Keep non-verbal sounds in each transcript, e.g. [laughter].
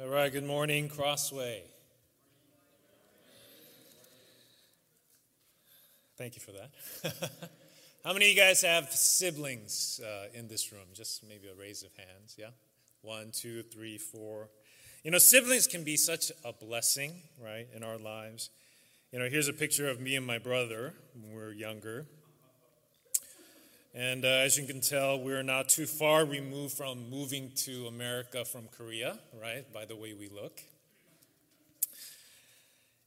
All right, good morning, Crossway. Thank you for that. [laughs] How many of you guys have siblings uh, in this room? Just maybe a raise of hands, yeah? One, two, three, four. You know, siblings can be such a blessing, right, in our lives. You know, here's a picture of me and my brother when we were younger. And uh, as you can tell, we're not too far removed from moving to America from Korea, right? By the way we look.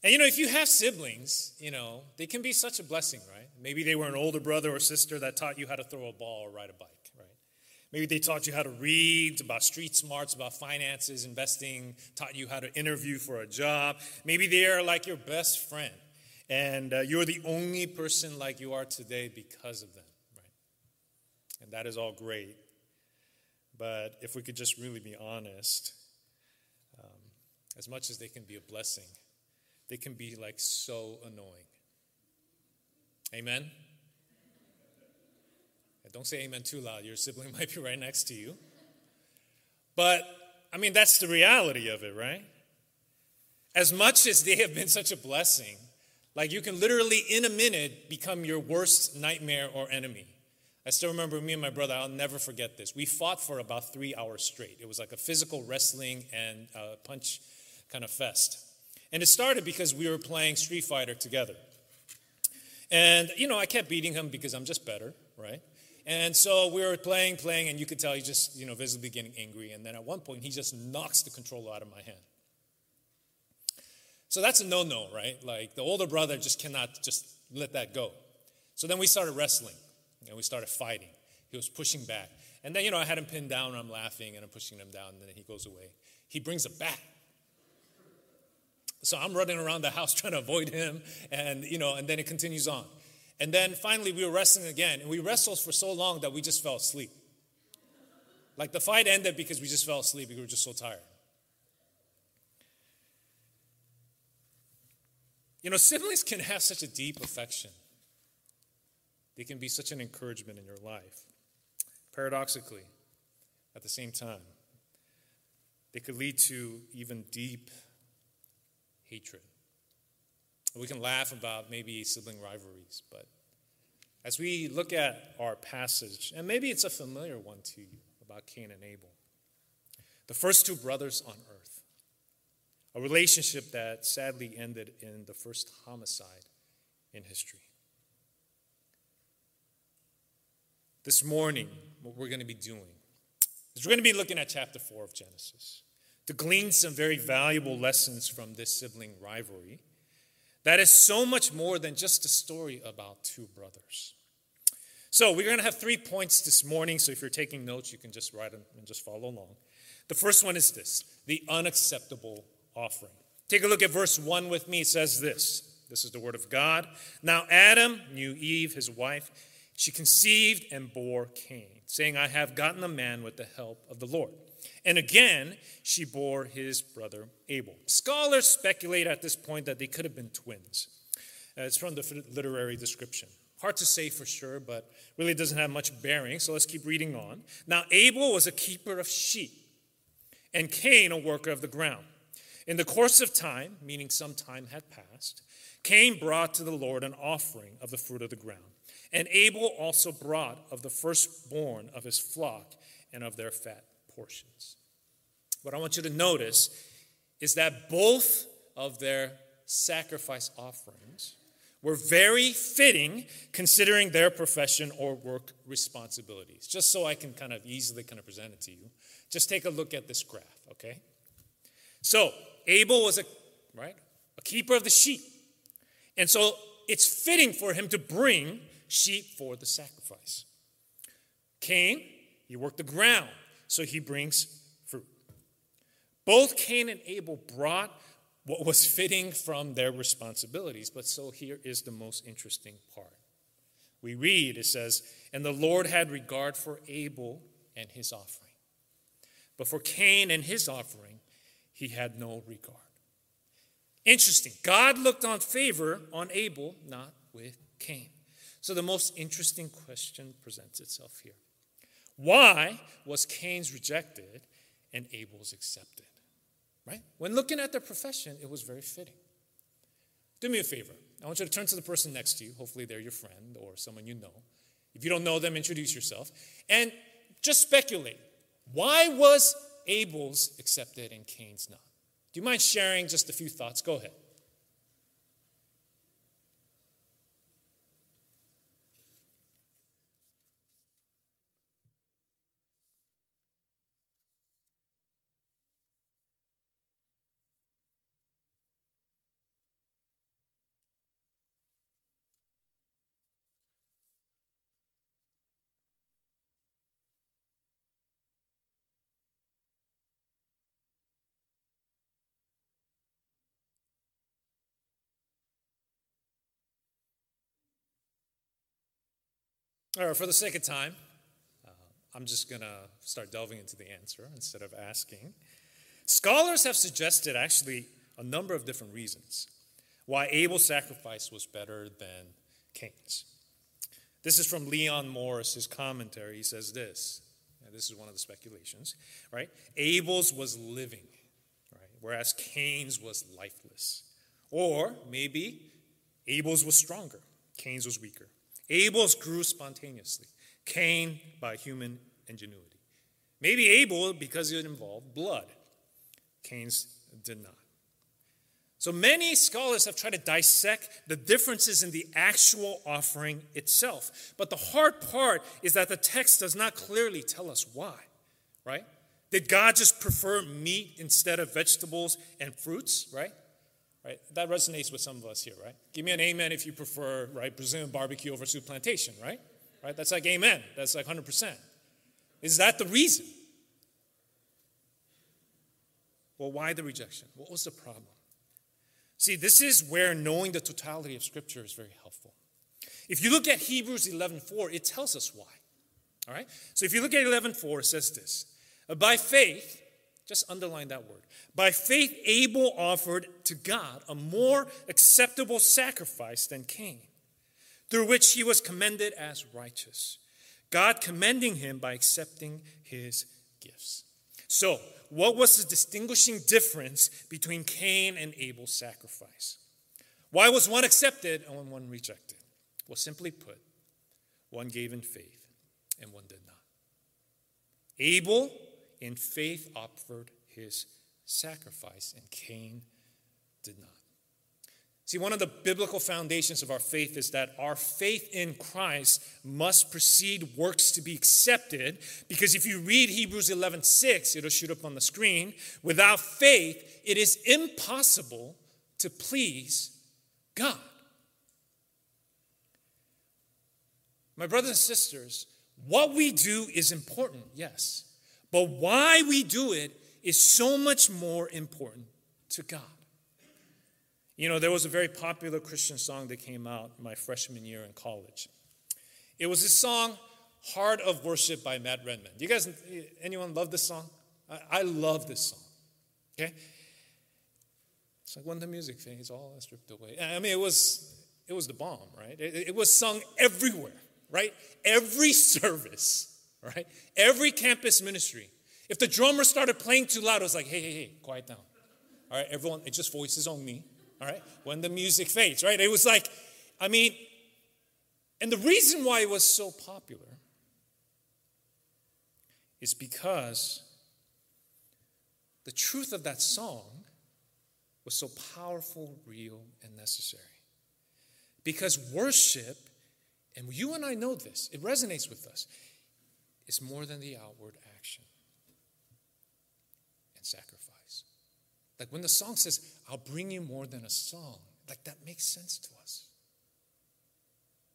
And you know, if you have siblings, you know, they can be such a blessing, right? Maybe they were an older brother or sister that taught you how to throw a ball or ride a bike, right? Maybe they taught you how to read, about street smarts, about finances, investing, taught you how to interview for a job. Maybe they are like your best friend, and uh, you're the only person like you are today because of them. And that is all great. But if we could just really be honest, um, as much as they can be a blessing, they can be like so annoying. Amen? Don't say amen too loud. Your sibling [laughs] might be right next to you. But, I mean, that's the reality of it, right? As much as they have been such a blessing, like you can literally, in a minute, become your worst nightmare or enemy. I still remember me and my brother, I'll never forget this. We fought for about three hours straight. It was like a physical wrestling and uh, punch kind of fest. And it started because we were playing Street Fighter together. And, you know, I kept beating him because I'm just better, right? And so we were playing, playing, and you could tell he just, you know, visibly getting angry. And then at one point, he just knocks the controller out of my hand. So that's a no no, right? Like the older brother just cannot just let that go. So then we started wrestling. And we started fighting. He was pushing back. And then, you know, I had him pinned down and I'm laughing and I'm pushing him down. And then he goes away. He brings a bat. So I'm running around the house [laughs] trying to avoid him. And, you know, and then it continues on. And then finally we were wrestling again. And we wrestled for so long that we just fell asleep. Like the fight ended because we just fell asleep. We were just so tired. You know, siblings can have such a deep affection. They can be such an encouragement in your life. Paradoxically, at the same time, they could lead to even deep hatred. We can laugh about maybe sibling rivalries, but as we look at our passage, and maybe it's a familiar one to you about Cain and Abel, the first two brothers on earth, a relationship that sadly ended in the first homicide in history. This morning, what we're going to be doing is we're going to be looking at chapter 4 of Genesis to glean some very valuable lessons from this sibling rivalry that is so much more than just a story about two brothers. So, we're going to have three points this morning. So, if you're taking notes, you can just write them and just follow along. The first one is this the unacceptable offering. Take a look at verse 1 with me. It says this This is the word of God. Now, Adam knew Eve, his wife she conceived and bore Cain, saying, I have gotten a man with the help of the Lord. And again, she bore his brother Abel. Scholars speculate at this point that they could have been twins. Uh, it's from the literary description. Hard to say for sure, but really doesn't have much bearing, so let's keep reading on. Now, Abel was a keeper of sheep, and Cain a worker of the ground. In the course of time, meaning some time had passed, Cain brought to the Lord an offering of the fruit of the ground. And Abel also brought of the firstborn of his flock and of their fat portions. What I want you to notice is that both of their sacrifice offerings were very fitting considering their profession or work responsibilities. Just so I can kind of easily kind of present it to you, just take a look at this graph, okay? So, Abel was a right, a keeper of the sheep. And so it's fitting for him to bring sheep for the sacrifice. Cain, he worked the ground, so he brings fruit. Both Cain and Abel brought what was fitting from their responsibilities, but so here is the most interesting part. We read, it says, And the Lord had regard for Abel and his offering. But for Cain and his offering, he had no regard. Interesting. God looked on favor on Abel, not with Cain. So the most interesting question presents itself here Why was Cain's rejected and Abel's accepted? Right? When looking at their profession, it was very fitting. Do me a favor. I want you to turn to the person next to you. Hopefully, they're your friend or someone you know. If you don't know them, introduce yourself. And just speculate. Why was Abel's accepted and Cain's not? Do you mind sharing just a few thoughts? Go ahead. All right, for the sake of time, uh, I'm just going to start delving into the answer instead of asking. Scholars have suggested actually a number of different reasons why Abel's sacrifice was better than Cain's. This is from Leon Morris, his commentary. He says this, and this is one of the speculations, right? Abel's was living, right? Whereas Cain's was lifeless. Or maybe Abel's was stronger, Cain's was weaker. Abel's grew spontaneously, Cain by human ingenuity. Maybe Abel because it involved blood, Cain's did not. So many scholars have tried to dissect the differences in the actual offering itself. But the hard part is that the text does not clearly tell us why, right? Did God just prefer meat instead of vegetables and fruits, right? Right? That resonates with some of us here, right? Give me an amen if you prefer, right, Brazilian barbecue over Souplantation, right? Right? That's like amen. That's like 100%. Is that the reason? Well, why the rejection? What was the problem? See, this is where knowing the totality of Scripture is very helpful. If you look at Hebrews 11:4, it tells us why. All right? So if you look at 11:4, it says this: By faith, just underline that word. By faith, Abel offered to God a more acceptable sacrifice than Cain, through which he was commended as righteous, God commending him by accepting his gifts. So, what was the distinguishing difference between Cain and Abel's sacrifice? Why was one accepted and one rejected? Well, simply put, one gave in faith and one did not. Abel, in faith, offered his sacrifice, and Cain did not. See, one of the biblical foundations of our faith is that our faith in Christ must precede works to be accepted. Because if you read Hebrews 11 6, it'll shoot up on the screen. Without faith, it is impossible to please God. My brothers and sisters, what we do is important, yes. But why we do it is so much more important to God. You know, there was a very popular Christian song that came out my freshman year in college. It was a song, Heart of Worship by Matt Redman. Do you guys, anyone love this song? I, I love this song. Okay? It's like when the music fades, all is stripped away. I mean, it was, it was the bomb, right? It, it was sung everywhere, right? Every [laughs] service, right? Every campus ministry if the drummer started playing too loud, it was like, hey, hey, hey, quiet down. All right, everyone, it just voices on me. All right, when the music fades, right? It was like, I mean, and the reason why it was so popular is because the truth of that song was so powerful, real, and necessary. Because worship, and you and I know this, it resonates with us, is more than the outward action and sacrifice. Like when the song says, I'll bring you more than a song, like that makes sense to us.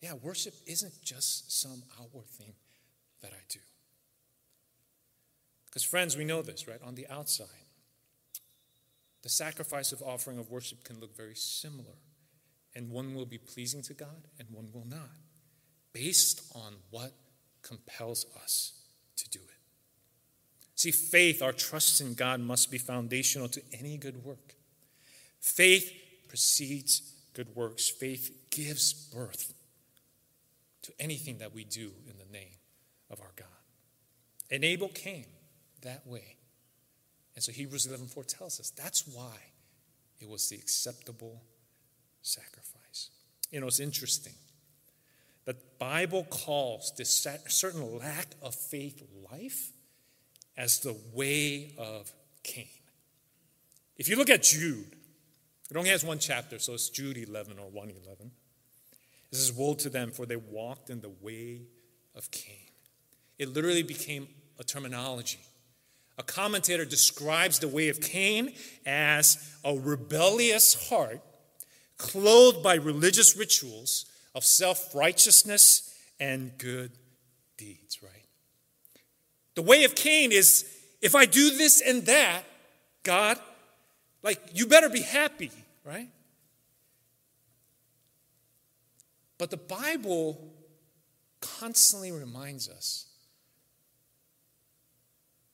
Yeah, worship isn't just some outward thing that I do. Because, friends, we know this, right? On the outside, the sacrifice of offering of worship can look very similar, and one will be pleasing to God and one will not, based on what compels us to do it. See, faith, our trust in God, must be foundational to any good work. Faith precedes good works, faith gives birth to anything that we do in the name of our God. And Abel came that way, And so Hebrews 11:4 tells us that's why it was the acceptable sacrifice. You know, it's interesting. The Bible calls this certain lack of faith life as the way of Cain. If you look at Jude, it only has one chapter, so it's Jude 11 or 111. It says, Woe to them, for they walked in the way of Cain. It literally became a terminology. A commentator describes the way of Cain as a rebellious heart clothed by religious rituals of self righteousness and good deeds, right? The way of Cain is if I do this and that, God, like, you better be happy, right? But the Bible constantly reminds us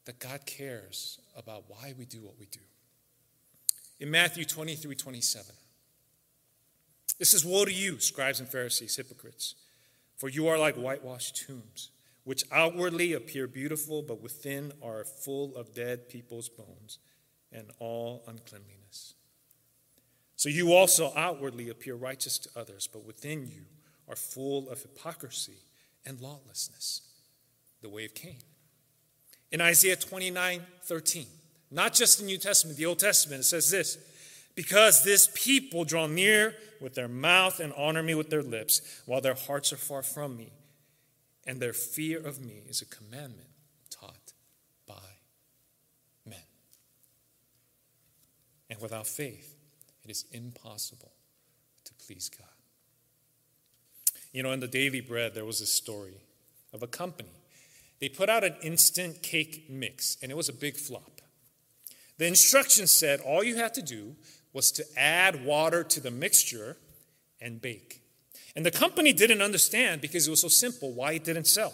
that God cares about why we do what we do. In Matthew 23 27, this is Woe to you, scribes and Pharisees, hypocrites, for you are like whitewashed tombs, which outwardly appear beautiful, but within are full of dead people's bones and all uncleanliness. So you also outwardly appear righteous to others, but within you are full of hypocrisy and lawlessness, the way of Cain. In Isaiah 29 13, not just the New Testament, the Old Testament, it says this Because this people draw near with their mouth and honor me with their lips, while their hearts are far from me, and their fear of me is a commandment taught by men. And without faith, it is impossible to please God. You know, in the Daily Bread, there was a story of a company. They put out an instant cake mix, and it was a big flop. The instructions said all you had to do was to add water to the mixture and bake. And the company didn't understand because it was so simple why it didn't sell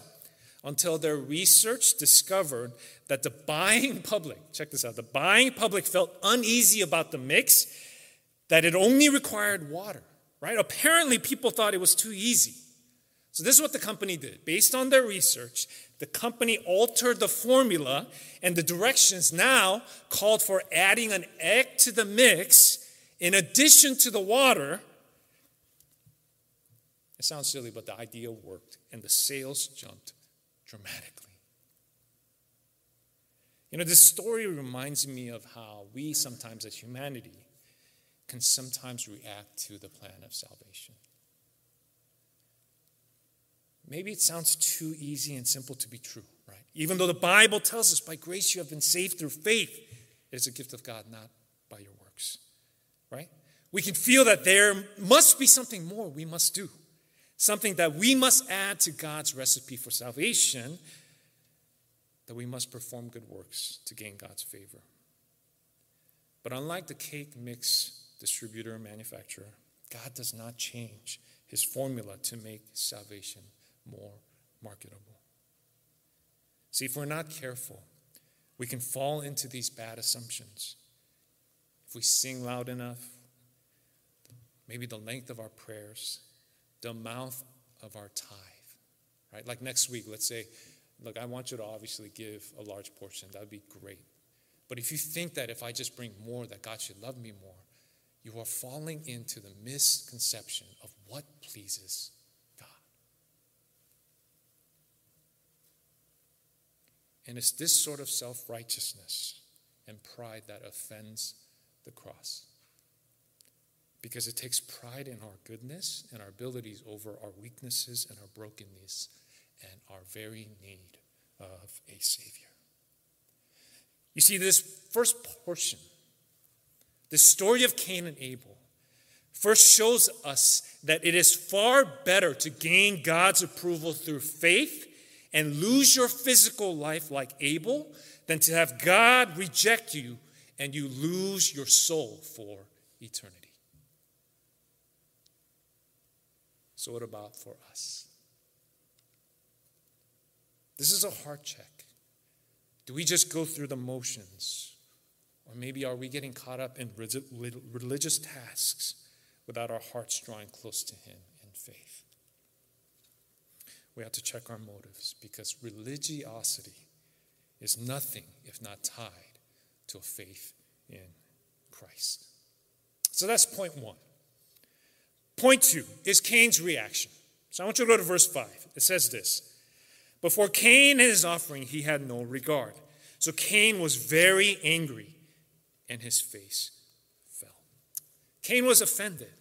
until their research discovered that the buying [laughs] public, check this out, the buying public felt uneasy about the mix, that it only required water right? Apparently, people thought it was too easy. So, this is what the company did. Based on their research, the company altered the formula, and the directions now called for adding an egg to the mix in addition to the water. It sounds silly, but the idea worked, and the sales jumped dramatically. You know, this story reminds me of how we sometimes, as humanity, can sometimes react to the plan of salvation. Maybe it sounds too easy and simple to be true, right? Even though the Bible tells us by grace you have been saved through faith, it is a gift of God, not by your works, right? We can feel that there must be something more we must do, something that we must add to God's recipe for salvation, that we must perform good works to gain God's favor. But unlike the cake mix distributor, and manufacturer. God does not change his formula to make salvation more marketable. See, if we're not careful, we can fall into these bad assumptions. If we sing loud enough, maybe the length of our prayers, the amount of our tithe, right? Like next week, let's say, look, I want you to obviously give a large portion. That would be great. But if you think that if I just bring more, that God should love me more, you are falling into the misconception of what pleases God. And it's this sort of self righteousness and pride that offends the cross. Because it takes pride in our goodness and our abilities over our weaknesses and our brokenness and our very need of a Savior. You see, this first portion the story of Cain and Abel first shows us that it is far better to gain God's approval through faith and lose your physical life like Abel than to have God reject you and you lose your soul for eternity. So, what about for us? This is a heart check. Do we just go through the motions? Or maybe are we getting caught up in religious tasks without our hearts drawing close to Him? We have to check our motives because religiosity is nothing if not tied to a faith in Christ. So that's point one. Point two is Cain's reaction. So I want you to go to verse 5. It says this Before Cain and his offering, he had no regard. So Cain was very angry, and his face fell. Cain was offended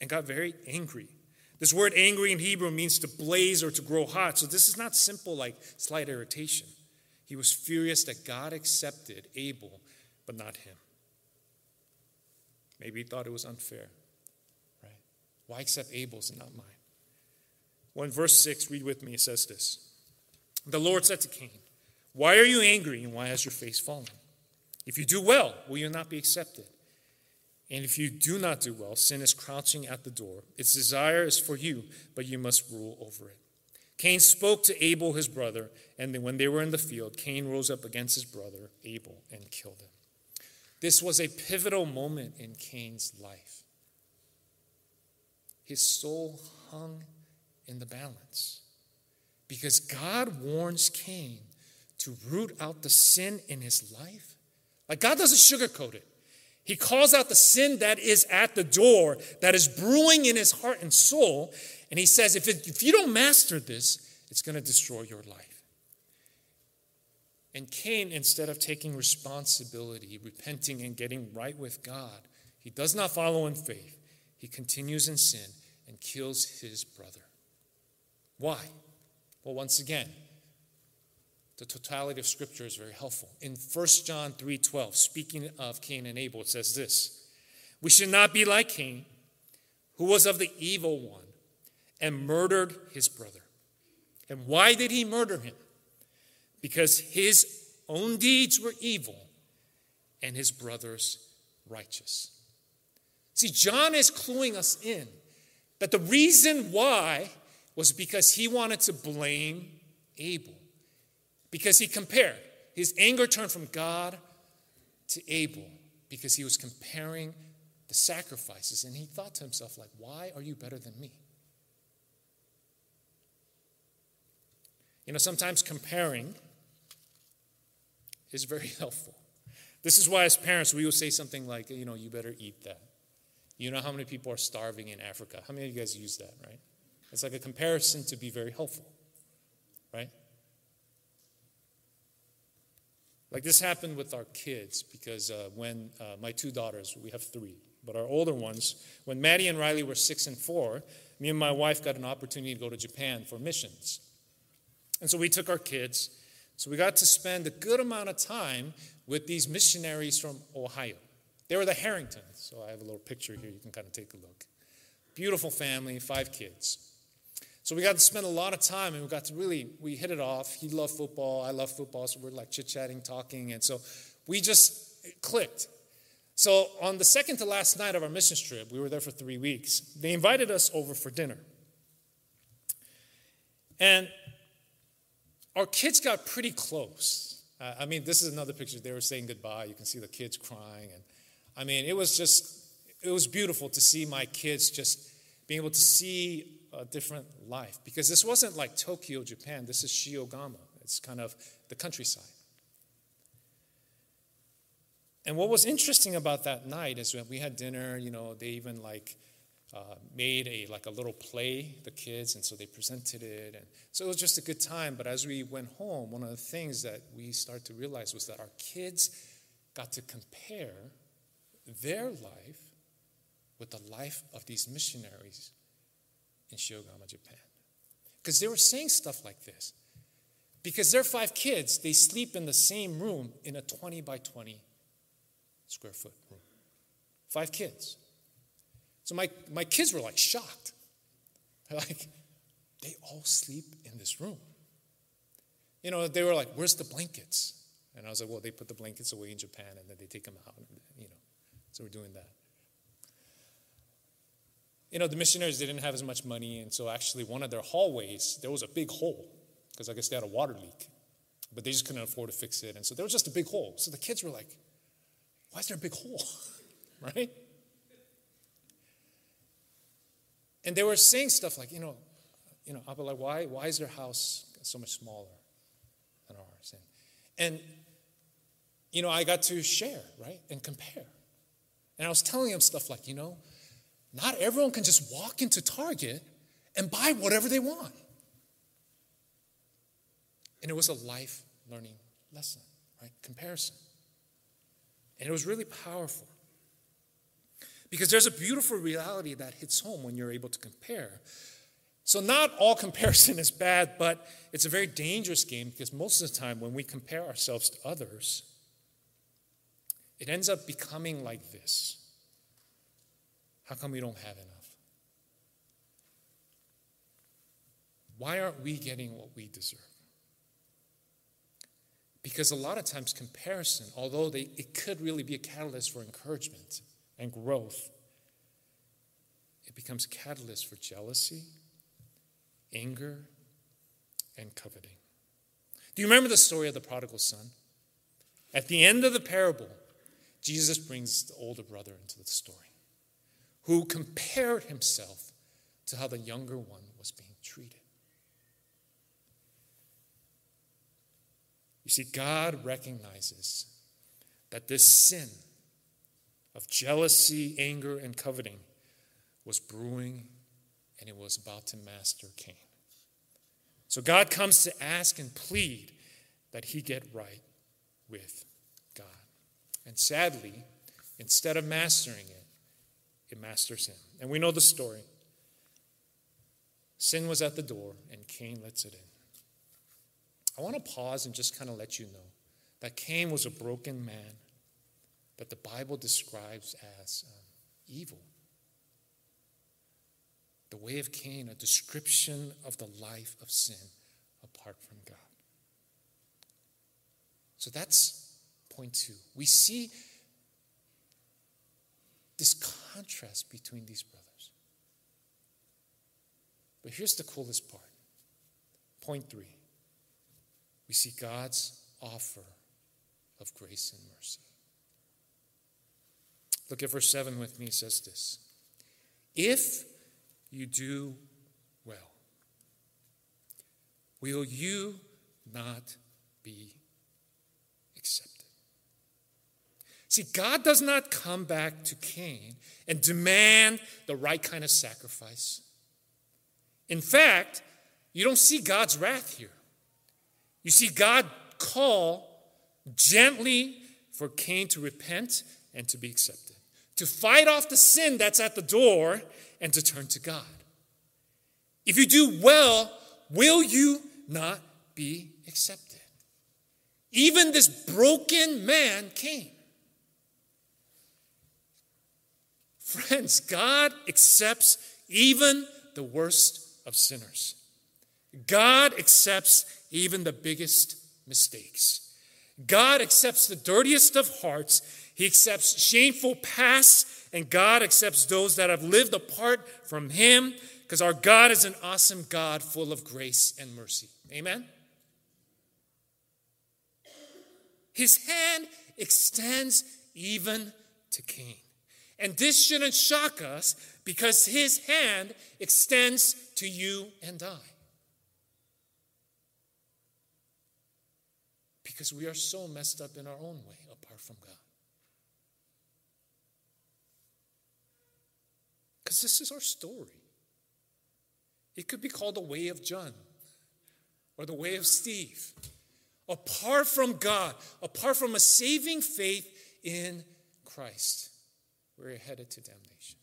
and got very angry. This word angry in Hebrew means to blaze or to grow hot. So this is not simple like slight irritation. He was furious that God accepted Abel, but not him. Maybe he thought it was unfair. Right? Why accept Abel's and not mine? Well, in verse 6, read with me, it says this The Lord said to Cain, Why are you angry and why has your face fallen? If you do well, will you not be accepted? And if you do not do well, sin is crouching at the door. Its desire is for you, but you must rule over it. Cain spoke to Abel, his brother, and when they were in the field, Cain rose up against his brother, Abel, and killed him. This was a pivotal moment in Cain's life. His soul hung in the balance because God warns Cain to root out the sin in his life. Like God doesn't sugarcoat it. He calls out the sin that is at the door, that is brewing in his heart and soul. And he says, if, it, if you don't master this, it's going to destroy your life. And Cain, instead of taking responsibility, repenting, and getting right with God, he does not follow in faith. He continues in sin and kills his brother. Why? Well, once again, the totality of scripture is very helpful. In 1 John 3:12, speaking of Cain and Abel, it says this: We should not be like Cain, who was of the evil one and murdered his brother. And why did he murder him? Because his own deeds were evil and his brother's righteous. See, John is cluing us in that the reason why was because he wanted to blame Abel because he compared. His anger turned from God to Abel because he was comparing the sacrifices. And he thought to himself, like, why are you better than me? You know, sometimes comparing is very [laughs] helpful. This is why, as parents, we will say something like, you know, you better eat that. You know how many people are starving in Africa? How many of you guys use that, right? It's like a comparison to be very helpful, right? Like this happened with our kids because uh, when uh, my two daughters, we have three, but our older ones, when Maddie and Riley were six and four, me and my wife got an opportunity to go to Japan for missions. And so we took our kids. So we got to spend a good amount of time with these missionaries from Ohio. They were the Harringtons. So I have a little picture here. You can kind of take a look. Beautiful family, five kids. So we got to spend a lot of time and we got to really, we hit it off. He loved football, I love football, so we're like chit chatting, talking. And so we just clicked. So on the second to last night of our mission trip, we were there for three weeks, they invited us over for dinner. And our kids got pretty close. I mean, this is another picture. They were saying goodbye. You can see the kids crying. And I mean, it was just, it was beautiful to see my kids just being able to see a different life because this wasn't like Tokyo, Japan. This is Shiogama. It's kind of the countryside. And what was interesting about that night is when we had dinner, you know, they even like uh, made a like a little play, the kids, and so they presented it, and so it was just a good time. But as we went home, one of the things that we started to realize was that our kids got to compare their life with the life of these missionaries in Shiogama, Japan. Because they were saying stuff like this. Because they're five kids, they sleep in the same room in a 20 by 20 square foot room. Five kids. So my, my kids were like shocked. They're [laughs] like, they all sleep in this room. You know, they were like, where's the blankets? And I was like, well, they put the blankets away in Japan and then they take them out. And, you know, so we're doing that you know, the missionaries didn't have as much money, and so actually one of their hallways, there was a big hole, because I guess they had a water leak. But they just couldn't afford to fix it. And so there was just a big hole. So the kids were like, why is there a big hole? [laughs] right? And they were saying stuff like, you know, you know, be like, why, why is their house so much smaller than ours? And, and you know, I got to share, right, and compare. And I was telling them stuff like, you know, not everyone can just walk into Target and buy whatever they want. And it was a life learning lesson, right? Comparison. And it was really powerful. Because there's a beautiful reality that hits home when you're able to compare. So, not all [laughs] comparison is bad, but it's a very dangerous game because most of the time when we compare ourselves to others, it ends up becoming like this How come we don't have enough? Why aren't we getting what we deserve? Because a lot of times, comparison, although they, it could really be a catalyst for encouragement and growth, it becomes catalyst for jealousy, anger, and coveting. Do you remember the story of the prodigal son? At the end of the parable, Jesus brings the older brother into the story, who compared himself to how the younger one was being treated. You see, God recognizes that this sin of jealousy, anger, and coveting was brewing and it was about to master Cain. So God comes to ask and plead that he get right with God. And sadly, instead of mastering it, it masters him. And we know the story. Sin was at the door, and Cain lets it in. I want to pause and just kind of let you know that Cain was a broken man that the Bible describes as um, evil. The way of Cain, a description of the life of sin apart from God. So that's point two. We see this contrast between these brothers. But here's the coolest part. Point three we see God's offer of grace and mercy. Look at verse 7 with me. It says this If you do well, will you not be accepted? See, God does not come back to Cain and demand the right kind of sacrifice. In fact, you don't see God's wrath here. You see, God call gently for Cain to repent and to be accepted, to fight off the sin that's at the door and to turn to God. If you do well, will you not be accepted? Even this broken man Cain. Friends, God accepts even the worst of sinners. God accepts even the biggest mistakes. God accepts the dirtiest of hearts. He accepts shameful pasts, and God accepts those that have lived apart from Him, because our God is an awesome God full of grace and mercy. Amen? His hand extends even to Cain. And this shouldn't shock us because his hand extends to you and I. because we are so messed up in our own way apart from God. Because this is our story. It could be called the way of John or the way of Steve. Apart from God, apart from a saving faith in Christ, we're headed to damnation.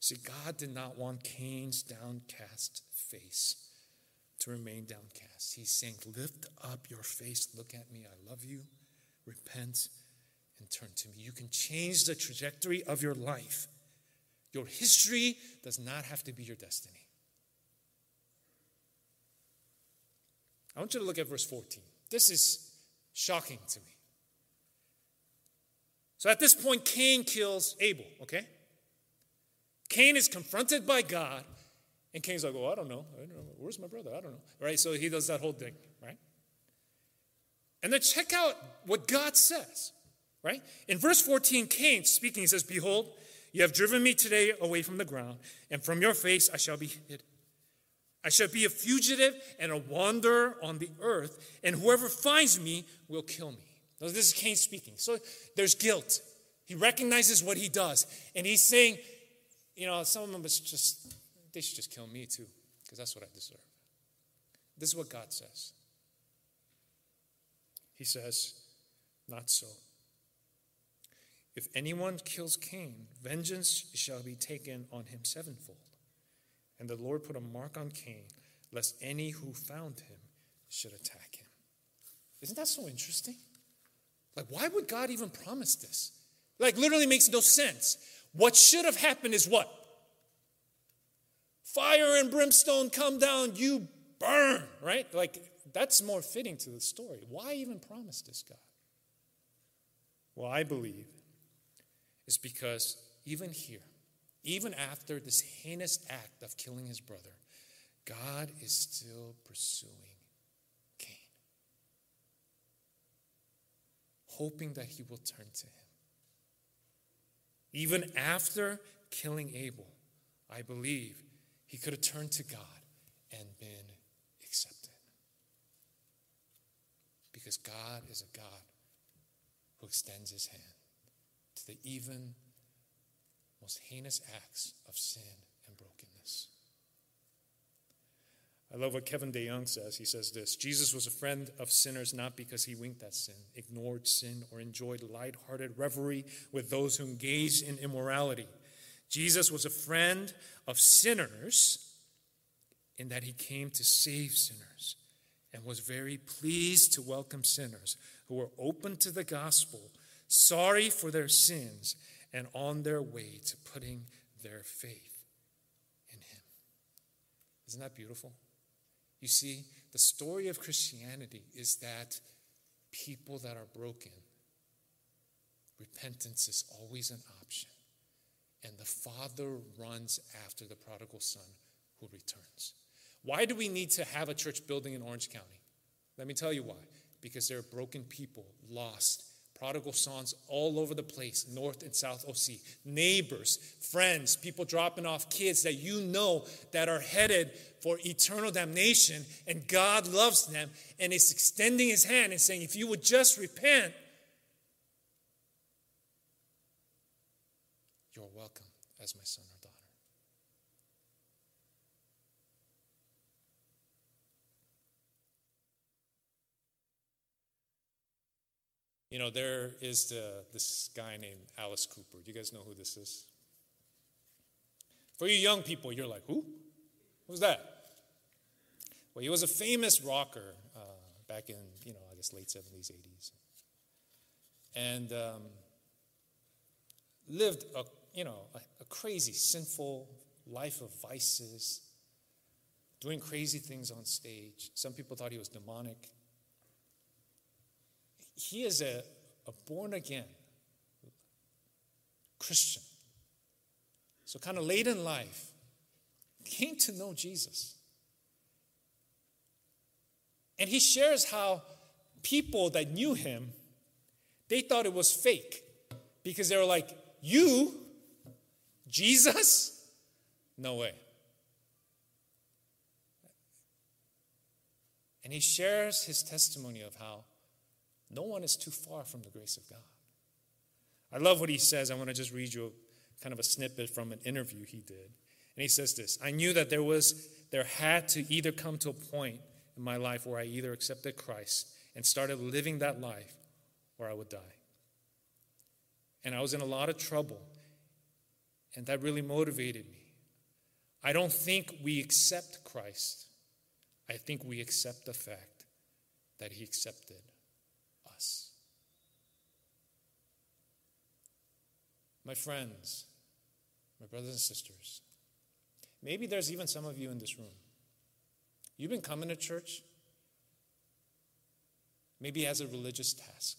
See, God did not want Cain's downcast face to remain downcast. He's saying, Lift up your face, look at me, I love you, repent, and turn to me. You can change the trajectory of your life. Your history does not have to be your destiny. I want you to look at verse 14. This is shocking to me. So at this point, Cain kills Abel, okay? Cain is confronted by God, and Cain's like, "Oh, I don't know. I don't know. Where's my brother? I don't know." Right? So he does that whole thing, right? And then check out what God says, right? In verse 14, Cain speaking, he says, Behold, you have driven me today away from the ground, and from your face I shall be hid. I shall be a fugitive and a wanderer on the earth, and whoever finds me will kill me. Now, this is Cain speaking. So there's guilt. He recognizes what he does, and he's saying, you know, some of them is just, they should just kill me too, because that's what I deserve. This is what God says. He says, not so. If anyone kills Cain, vengeance shall be taken on him sevenfold. And the Lord put a mark on Cain, lest any who found him should attack him. Isn't that so interesting? Like, why would God even promise this? Like, literally makes no sense. What should have happened is what? Fire and brimstone come down, you burn, right? Like, that's more fitting to the story. Why even promise this God? Well, I believe it's because even here, even after this heinous act of killing his brother, God is still pursuing Cain, hoping that he will turn to him. Even after killing Abel, I believe he could have turned to God and been accepted. Because God is a God who extends his hand to the even most heinous acts of sin and brokenness. I love what Kevin DeYoung says. He says this Jesus was a friend of sinners not because he winked at sin, ignored sin, or enjoyed light-hearted revelry with those who engaged in immorality. Jesus was a friend of sinners in that he came to save sinners and was very pleased to welcome sinners who were open to the gospel, sorry for their sins, and on their way to putting their faith in him. Isn't that beautiful? You see, the story of Christianity is that people that are broken, repentance is always an option. And the Father runs after the prodigal son who returns. Why do we need to have a church building in Orange County? Let me tell you why. Because there are broken people, lost, prodigal sons all over the place, North and South OC, neighbors, friends, people dropping off kids that you know that are headed for eternal damnation, and God loves them and is extending his hand and saying, if you would just repent, you're welcome as my son or daughter. You know, there is the, this guy named Alice Cooper. Do you guys know who this is? For you young people, you're like, who? Who's that? Well, he was a famous rocker uh, back in, you know, I guess late 70s, 80s. And um, lived a, you know, a, a crazy, sinful life of vices, doing crazy things on stage. Some people thought he was demonic he is a, a born again Christian. So, kind of late in life, came to know Jesus. And he shares how people that knew him, they thought it was fake because they were like, You, Jesus? No way. And he shares his testimony of how no one is too far from the grace of God. I love what he says. I want to just read you kind of a snippet from an interview he did. And he says this I knew that there was, there had to either come to a point in my life where I either accepted Christ and started living that life or I would die. And I was in a lot of trouble. And that really motivated me. I don't think we accept Christ. I think we accept the fact that he accepted us. My friends, my brothers and sisters, maybe there's even some of you in this room. You've been coming to church, maybe as a religious task,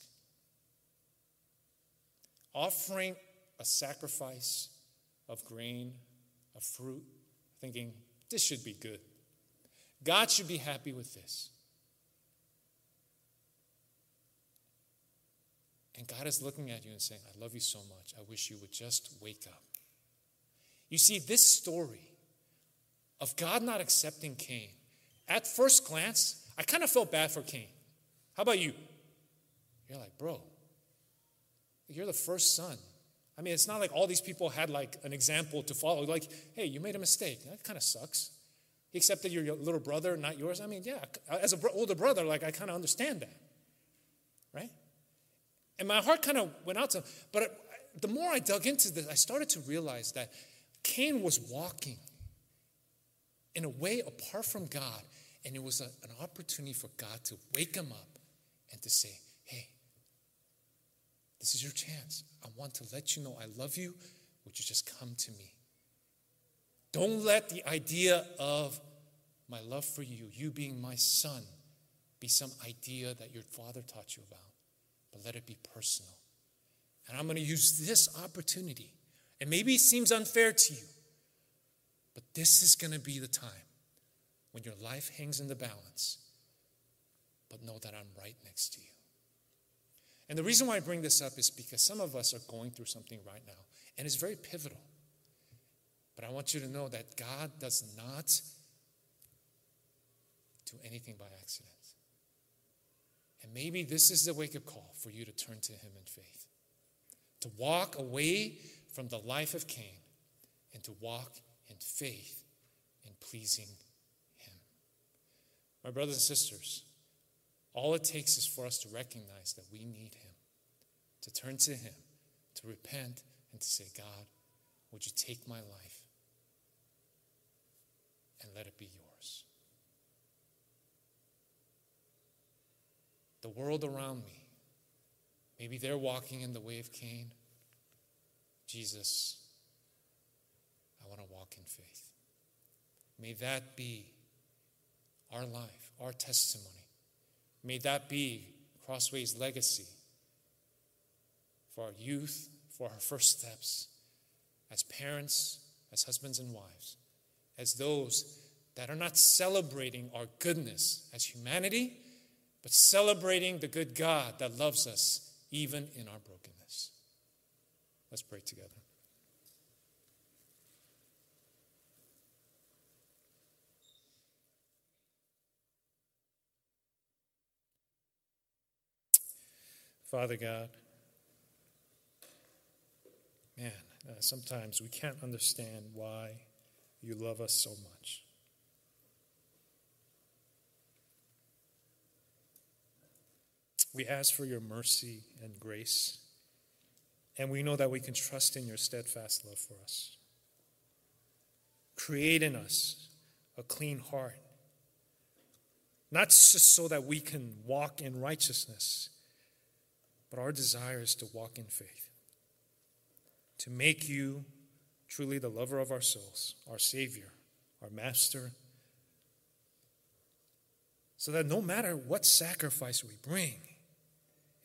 offering a sacrifice of grain, of fruit, thinking, this should be good. God should be happy with this. And God is looking at you and saying, I love you so much. I wish you would just wake up. You see, this story of God not accepting Cain, at first glance, I kind of felt bad for Cain. How about you? You're like, bro, you're the first son. I mean, it's not like all these people had like an example to follow. Like, hey, you made a mistake. That kind of sucks. He accepted your little brother, not yours. I mean, yeah, as an older brother, like I kind of understand that, right? And my heart kind of went out to him. But the more I dug into this, I started to realize that Cain was walking in a way apart from God, and it was a, an opportunity for God to wake him up and to say, hey, this is your chance. I want to let you know I love you. Would you just come to me? Don't let the idea of my love for you, you being my son, be some idea that your father taught you about, but let it be personal. And I'm going to use this opportunity. And maybe it seems unfair to you, but this is going to be the time when your life hangs in the balance. But know that I'm right next to you. And the reason why I bring this up is because some of us are going through something right now, and it's very pivotal. But I want you to know that God does not do anything by accident. And maybe this is the wake up call for you to turn to Him in faith, to walk away from the life of Cain and to walk in faith in pleasing Him. My brothers and sisters, all it takes is for us to recognize that we need Him, to turn to Him, to repent, and to say, God, would you take my life and let it be yours? The world around me, maybe they're walking in the way of Cain. Jesus, I want to walk in faith. May that be our life, our testimony May that be Crossway's legacy for our youth, for our first steps, as parents, as husbands and wives, as those that are not celebrating our goodness as humanity, but celebrating the good God that loves us even in our brokenness. Let's pray together. Father God, man, uh, sometimes we can't understand why you love us so much. We ask for your mercy and grace, and we know that we can trust in your steadfast love for us. Create in us a clean heart, not just so that we can walk in righteousness but our desire is to walk in faith, to make you truly the lover of our souls, our Savior, our Master, so that no matter what sacrifice we bring,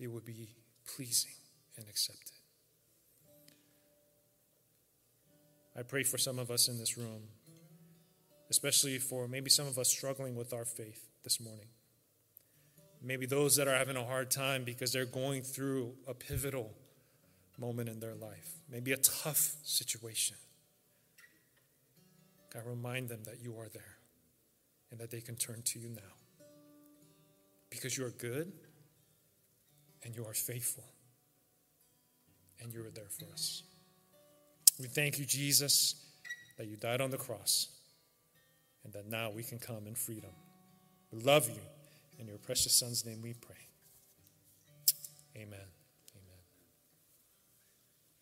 it would be pleasing and accepted. I pray for some of us in this room, especially for maybe some of us struggling with our faith this morning. Maybe those that are having a hard time because they're going through a pivotal moment in their life, maybe a tough situation. God, remind them that you are there and that they can turn to you now. Because you are good and you are faithful and you are there for us. We thank you, Jesus, that you died on the cross and that now we can come in freedom. We love you. In your precious Son's name we pray. Amen.